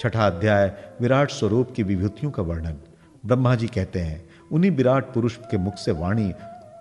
छठा अध्याय, विराट स्वरूप की विभूतियों का वर्णन। ब्रह्मा जी कहते हैं, उन्हीं विराट पुरुष के मुख से वाणी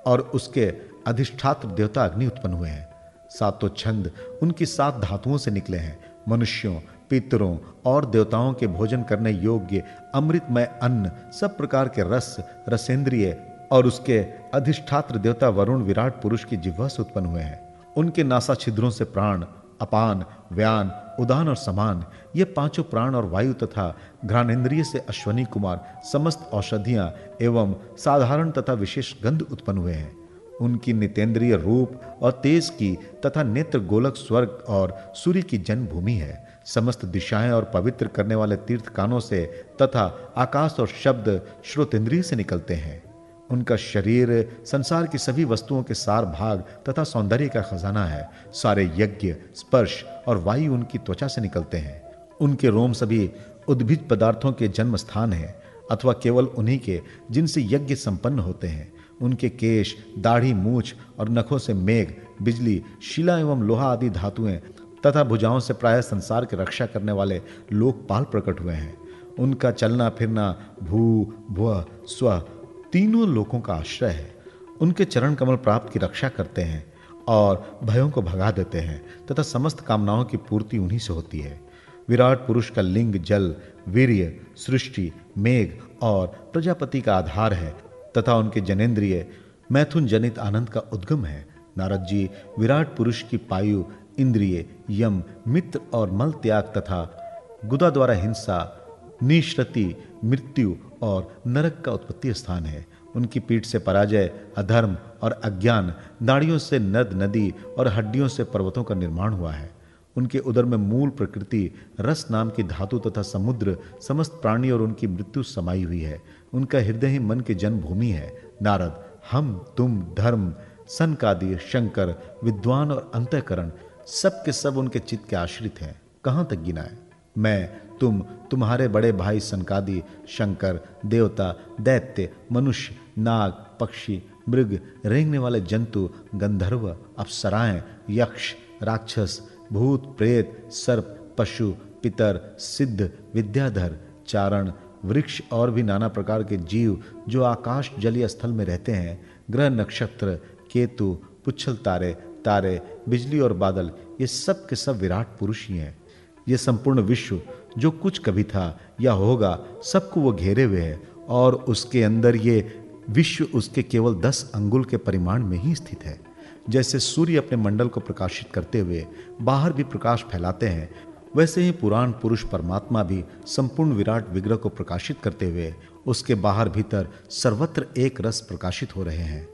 और उसके अधिष्ठात्र देवता अग्नि उत्पन्न हुए हैं। सातों छंद उनकी सात धातुओं से निकले हैं। मनुष्यों, पितरों और देवताओं के भोजन करने योग्य अमृतमय अन्न, सब प्रकार के रस, रसेंद्रिय और उसके अधिष्ठात्र देवता वरुण विराट पुरुष की जिह्वा से उत्पन्न हुए हैं। उनके नासा छिद्रों से प्राण अपान, व्यान, उदान और समान, ये पाँचों प्राण और वायु तथा घ्राणेन्द्रिय से अश्वनी कुमार, समस्त औषधियाँ एवं साधारण तथा विशेष गंध उत्पन्न हुए हैं। उनकी नितेंद्रिय रूप और तेज की तथा नेत्र गोलक स्वर्ग और सूर्य की जन्मभूमि है। समस्त दिशाएँ और पवित्र करने वाले तीर्थ कानों से तथा आकाश और शब्द श्रोतेंद्रिय से निकलते हैं। उनका शरीर संसार की सभी वस्तुओं के सार भाग तथा सौंदर्य का खजाना है। सारे यज्ञ, स्पर्श और वायु उनकी त्वचा से निकलते हैं। उनके रोम सभी उद्भिज पदार्थों के जन्म स्थान हैं, अथवा केवल उन्हीं के जिनसे यज्ञ संपन्न होते हैं। उनके केश, दाढ़ी, मूछ और नखों से मेघ, बिजली, शिला एवं लोहा आदि धातुएँ तथा भुजाओं से प्राय संसार की रक्षा करने वाले लोकपाल प्रकट हुए हैं। उनका चलना फिरना भू, भुव, स्व तीनों लोगों का आश्रय है। उनके चरण कमल प्राप्त की रक्षा करते हैं और भयों को भगा देते हैं तथा समस्त कामनाओं की पूर्ति उन्हीं से होती है। विराट पुरुष का लिंग, जल, वीर्य, सृष्टि, मेघ और प्रजापति का आधार है तथा उनके जनेन्द्रिय मैथुन जनित आनंद का उद्गम है। नारद जी, विराट पुरुष की पायु, इंद्रिय, यम, मित्र और मल त्याग तथा गुदा द्वारा हिंसा निश्रति मृत्यु और नरक का उत्पत्ति स्थान है। उनकी पीठ से पराजय, अधर्म और अज्ञान नाड़ियों से नद, नदी और हड्डियों से पर्वतों का निर्माण हुआ है। उनके उदर में मूल प्रकृति, रस नाम की धातु तथा समुद्र, समस्त प्राणी और उनकी मृत्यु समाई हुई है। उनका हृदय ही मन की जन्मभूमि है। नारद, हम, तुम, धर्म, सनकादि, शंकर, विद्वान और अंतकरण, सब के सब उनके चित्त के आश्रित हैं। कहाँ तक गिनाए मैं, तुम, तुम्हारे बड़े भाई सनकादि, शंकर, देवता, दैत्य, मनुष्य, नाग, पक्षी, मृग, रेंगने वाले जंतु, गंधर्व, अप्सराएँ, यक्ष, राक्षस, भूत, प्रेत, सर्प, पशु, पितर, सिद्ध, विद्याधर, चारण, वृक्ष और भी नाना प्रकार के जीव जो आकाश जलीय स्थल में रहते हैं, ग्रह नक्षत्र, केतु, पुच्छल तारे तारे, बिजली और बादल, ये सब के सब विराट पुरुष ही हैं। ये संपूर्ण विश्व जो कुछ कभी था या होगा, सबको वो घेरे हुए है और उसके अंदर ये विश्व उसके केवल दस अंगुल के परिमाण में ही स्थित है। जैसे सूर्य अपने मंडल को प्रकाशित करते हुए बाहर भी प्रकाश फैलाते हैं, वैसे ही पुराण पुरुष परमात्मा भी संपूर्ण विराट विग्रह को प्रकाशित करते हुए उसके बाहर भीतर सर्वत्र एक रस प्रकाशित हो रहे हैं।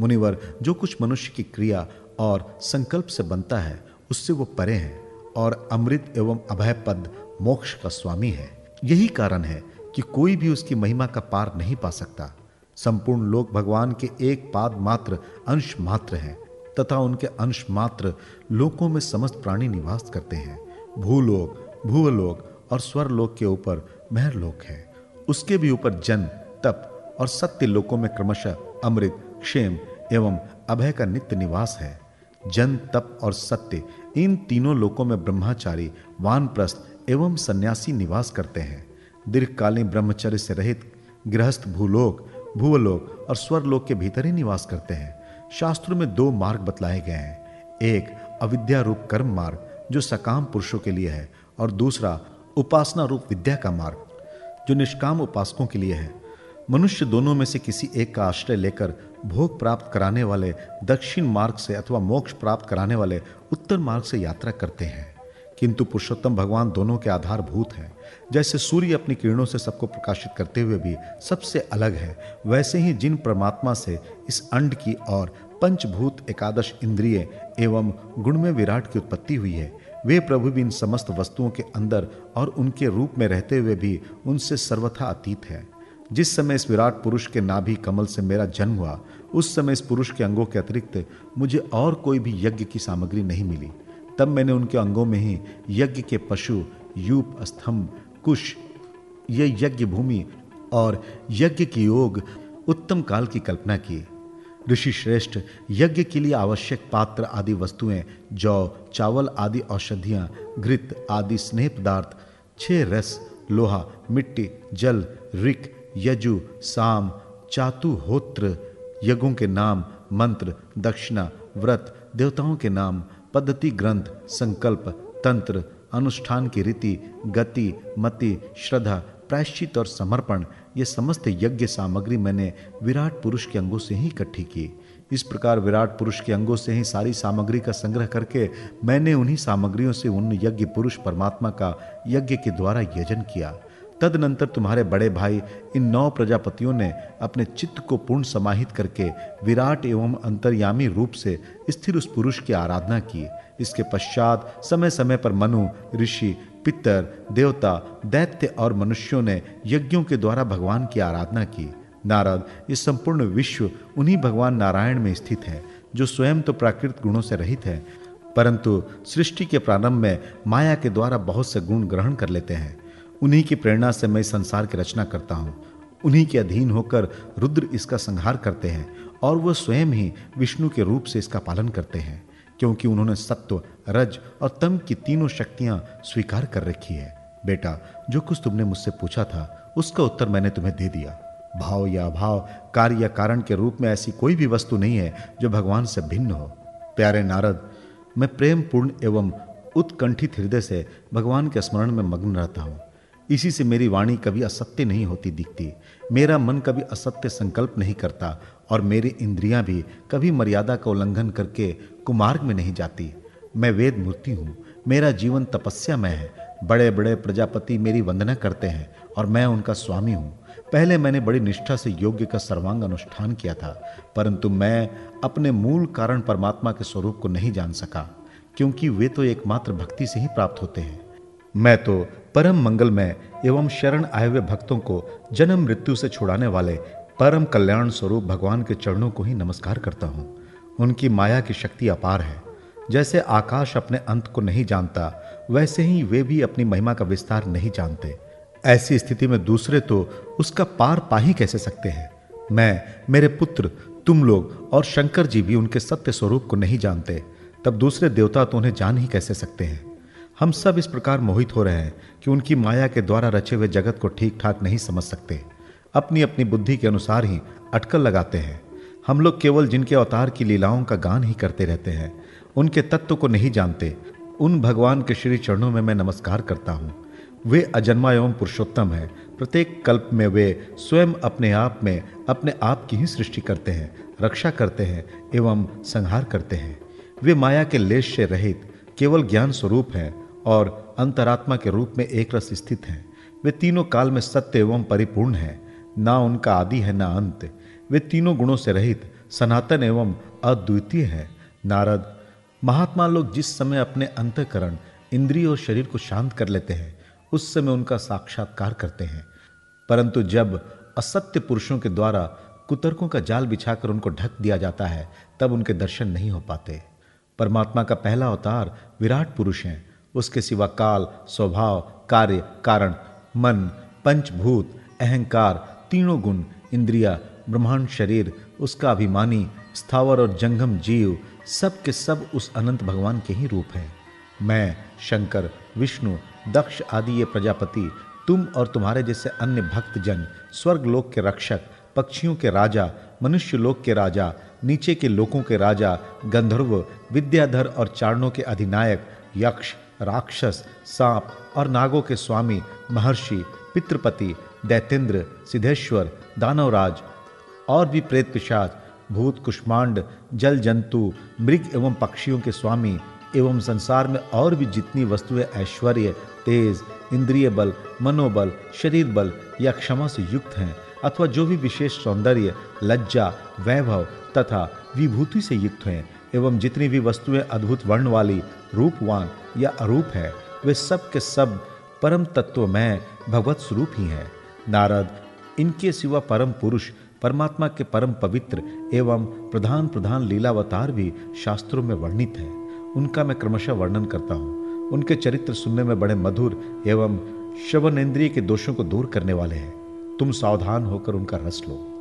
मुनिवर, जो कुछ मनुष्य की क्रिया और संकल्प से बनता है, उससे वो परे हैं। और अमृत एवं अभय पद मोक्ष का स्वामी है। यही कारण है कि कोई भी उसकी महिमा का पार नहीं पा सकता। संपूर्ण लोक भगवान के एक पाद मात्र अंश मात्र है, तथा उनके अंश मात्र लोकों में समस्त प्राणी निवास करते हैं। भूलोक, भूवलोक और स्वरलोक के ऊपर महरलोक है। उसके भी ऊपर जन, तप और सत्य लोकों में क्रमशः अमृत, क्षेम एवं अभय का नित्य निवास है। जन, तप और सत्य इन तीनों लोकों में ब्रह्मचारी, वानप्रस्थ एवं सन्यासी निवास करते हैं। दीर्घकालीन ब्रह्मचर्य से रहित गृहस्थ भूलोक, भूवलोक और स्वरलोक के भीतर ही निवास करते हैं। शास्त्रों में दो मार्ग बतलाए गए हैं। एक अविद्या रूप कर्म मार्ग, जो सकाम पुरुषों के लिए है, और दूसरा, उपासना रूप विद्या का मार्ग, जो निष्काम उपासकों के लिए है। मनुष्य दोनों में से किसी एक का आश्रय लेकर भोग प्राप्त कराने वाले दक्षिण मार्ग से अथवा मोक्ष प्राप्त कराने वाले उत्तर मार्ग से यात्रा करते हैं। किंतु पुरुषोत्तम भगवान दोनों के आधारभूत हैं। जैसे सूर्य अपनी किरणों से सबको प्रकाशित करते हुए भी सबसे अलग है, वैसे ही जिन परमात्मा से इस अंड की और पंचभूत एकादश इंद्रिय एवं गुण में विराट की उत्पत्ति हुई है, वे प्रभु भी इन समस्त वस्तुओं के अंदर और उनके रूप में रहते हुए भी उनसे सर्वथा अतीत है। जिस समय इस विराट पुरुष के नाभि कमल से मेरा जन्म हुआ, उस समय इस पुरुष के अंगों के अतिरिक्त मुझे और कोई भी यज्ञ की सामग्री नहीं मिली। तब मैंने उनके अंगों में ही यज्ञ के पशु, यूप, स्तंभ, कुश, ये यज्ञ भूमि और यज्ञ की योग उत्तम काल की कल्पना की। ऋषि श्रेष्ठ, यज्ञ के लिए आवश्यक पात्र आदि वस्तुएँ, जौ, चावल आदि औषधियाँ, घृत आदि स्नेह पदार्थ, छह रस, लोहा, मिट्टी, जल, रिक यजु, साम, चातुहोत्र, यज्ञों के नाम, मंत्र, दक्षिणा, व्रत, देवताओं के नाम, पद्धति ग्रंथ, संकल्प, तंत्र, अनुष्ठान की रीति, गति, मति, श्रद्धा, प्रायश्चित और समर्पण, ये समस्त यज्ञ सामग्री मैंने विराट पुरुष के अंगों से ही इकट्ठी की। इस प्रकार विराट पुरुष के अंगों से ही सारी सामग्री का संग्रह करके मैंने उन्हीं सामग्रियों से उन यज्ञ पुरुष परमात्मा का यज्ञ के द्वारा यजन किया। तदनंतर तुम्हारे बड़े भाई इन नौ प्रजापतियों ने अपने चित्त को पूर्ण समाहित करके विराट एवं अंतर्यामी रूप से स्थिर उस पुरुष की आराधना की। इसके पश्चात समय समय पर मनु, ऋषि, पितर, देवता, दैत्य और मनुष्यों ने यज्ञों के द्वारा भगवान की आराधना की। नारद, इस संपूर्ण विश्व उन्हीं भगवान नारायण में स्थित है, जो स्वयं तो प्राकृत गुणों से रहित है, परंतु सृष्टि के प्रारंभ में माया के द्वारा बहुत से गुण ग्रहण कर लेते हैं। उन्हीं की प्रेरणा से मैं संसार की रचना करता हूँ। उन्हीं के अधीन होकर रुद्र इसका संहार करते हैं और वह स्वयं ही विष्णु के रूप से इसका पालन करते हैं, क्योंकि उन्होंने सत्व, रज और तम की तीनों शक्तियाँ स्वीकार कर रखी है। बेटा, जो कुछ तुमने मुझसे पूछा था, उसका उत्तर मैंने तुम्हें दे दिया। भाव या अभाव, कार्य या कारण के रूप में ऐसी कोई भी वस्तु नहीं है जो भगवान से भिन्न हो। प्यारे नारद, मैं प्रेम पूर्ण एवं उत्कंठित हृदय से भगवान के स्मरण में मग्न रहता हूँ। इसी से मेरी वाणी कभी असत्य नहीं होती दिखती। मेरा मन कभी असत्य संकल्प नहीं करता और मेरी इंद्रियाँ भी कभी मर्यादा का उल्लंघन करके कुमार्ग में नहीं जाती। मैं वेद मूर्ति हूँ। मेरा जीवन तपस्या में है। बड़े बड़े प्रजापति मेरी वंदना करते हैं और मैं उनका स्वामी हूँ। पहले मैंने बड़ी निष्ठा से योग्य का सर्वांग अनुष्ठान किया था, परंतु मैं अपने मूल कारण परमात्मा के स्वरूप को नहीं जान सका, क्योंकि वे तो एकमात्र भक्ति से ही प्राप्त होते हैं। मैं तो परम मंगलमय एवं शरण आए हुए भक्तों को जन्म मृत्यु से छुड़ाने वाले परम कल्याण स्वरूप भगवान के चरणों को ही नमस्कार करता हूँ। उनकी माया की शक्ति अपार है। जैसे आकाश अपने अंत को नहीं जानता, वैसे ही वे भी अपनी महिमा का विस्तार नहीं जानते। ऐसी स्थिति में दूसरे तो उसका पार पा ही कैसे सकते हैं? मैं, मेरे पुत्र, तुम लोग और शंकर जी भी उनके सत्य स्वरूप को नहीं जानते, तब दूसरे देवता तो उन्हें जान ही कैसे सकते हैं? हम सब इस प्रकार मोहित हो रहे हैं कि उनकी माया के द्वारा रचे हुए जगत को ठीक ठाक नहीं समझ सकते। अपनी अपनी बुद्धि के अनुसार ही अटकल लगाते हैं। हम लोग केवल जिनके अवतार की लीलाओं का गान ही करते रहते हैं, उनके तत्व को नहीं जानते। उन भगवान के श्री चरणों में मैं नमस्कार करता हूँ। वे अजन्मा एवं पुरुषोत्तम है। प्रत्येक कल्प में वे स्वयं अपने आप में अपने आप की ही सृष्टि करते हैं, रक्षा करते हैं एवं संहार करते हैं। वे माया के लेश से रहित केवल ज्ञान स्वरूप हैं। और अंतरात्मा के रूप में एक रस स्थित हैं। वे तीनों काल में सत्य एवं परिपूर्ण हैं। ना उनका आदि है, ना अंत। वे तीनों गुणों से रहित, सनातन एवं अद्वितीय है। नारद, महात्मा लोग जिस समय अपने अंतकरण, इंद्रिय और शरीर को शांत कर लेते हैं, उस समय उनका साक्षात्कार करते हैं। परंतु जब असत्य पुरुषों के द्वारा कुतर्कों का जाल बिछाकर उनको ढक दिया जाता है, तब उनके दर्शन नहीं हो पाते। परमात्मा का पहला अवतार विराट पुरुष हैं। उसके सिवा काल, स्वभाव, कार्य, कारण, मन, पंचभूत, अहंकार, तीनों गुण, इंद्रिया, ब्रह्मांड शरीर, उसका अभिमानी, स्थावर और जंगम जीव, सब के सब उस अनंत भगवान के ही रूप हैं। मैं, शंकर, विष्णु, दक्ष आदि ये प्रजापति, तुम और तुम्हारे जैसे अन्य भक्त जन स्वर्ग लोक के रक्षक, पक्षियों के राजा मनुष्य लोक के राजा, नीचे के लोकों के राजा, गंधर्व, विद्याधर और चारणों के अधिनायक, यक्ष राक्षस, सांप और नागों के स्वामी, महर्षि, पितृपति, दैतेंद्र, सिद्धेश्वर, दानवराज और भी प्रेत पिशाच, भूत कुष्मांड, जल जंतु, मृग एवं पक्षियों के स्वामी एवं संसार में और भी जितनी वस्तुएँ ऐश्वर्य, तेज, इंद्रिय बल, मनोबल, शरीर बल या क्षमा से युक्त हैं अथवा जो भी विशेष सौंदर्य, लज्जा, वैभव तथा विभूति से युक्त हैं एवं जितनी भी वस्तुएँ अद्भुत वर्ण वाली रूपवान या अरूप है, वे सब के सब परम तत्व में भगवत स्वरूप ही हैं। नारद, इनके सिवा परम पुरुष, परमात्मा के परम पवित्र एवं प्रधान प्रधान लीलावतार भी शास्त्रों में वर्णित हैं। उनका मैं क्रमशः वर्णन करता हूँ। उनके चरित्र सुनने में बड़े मधुर एवं श्रवण इंद्रिय के दोषों को दूर करने वाले हैं। तुम सावधान होकर उनका रस लो।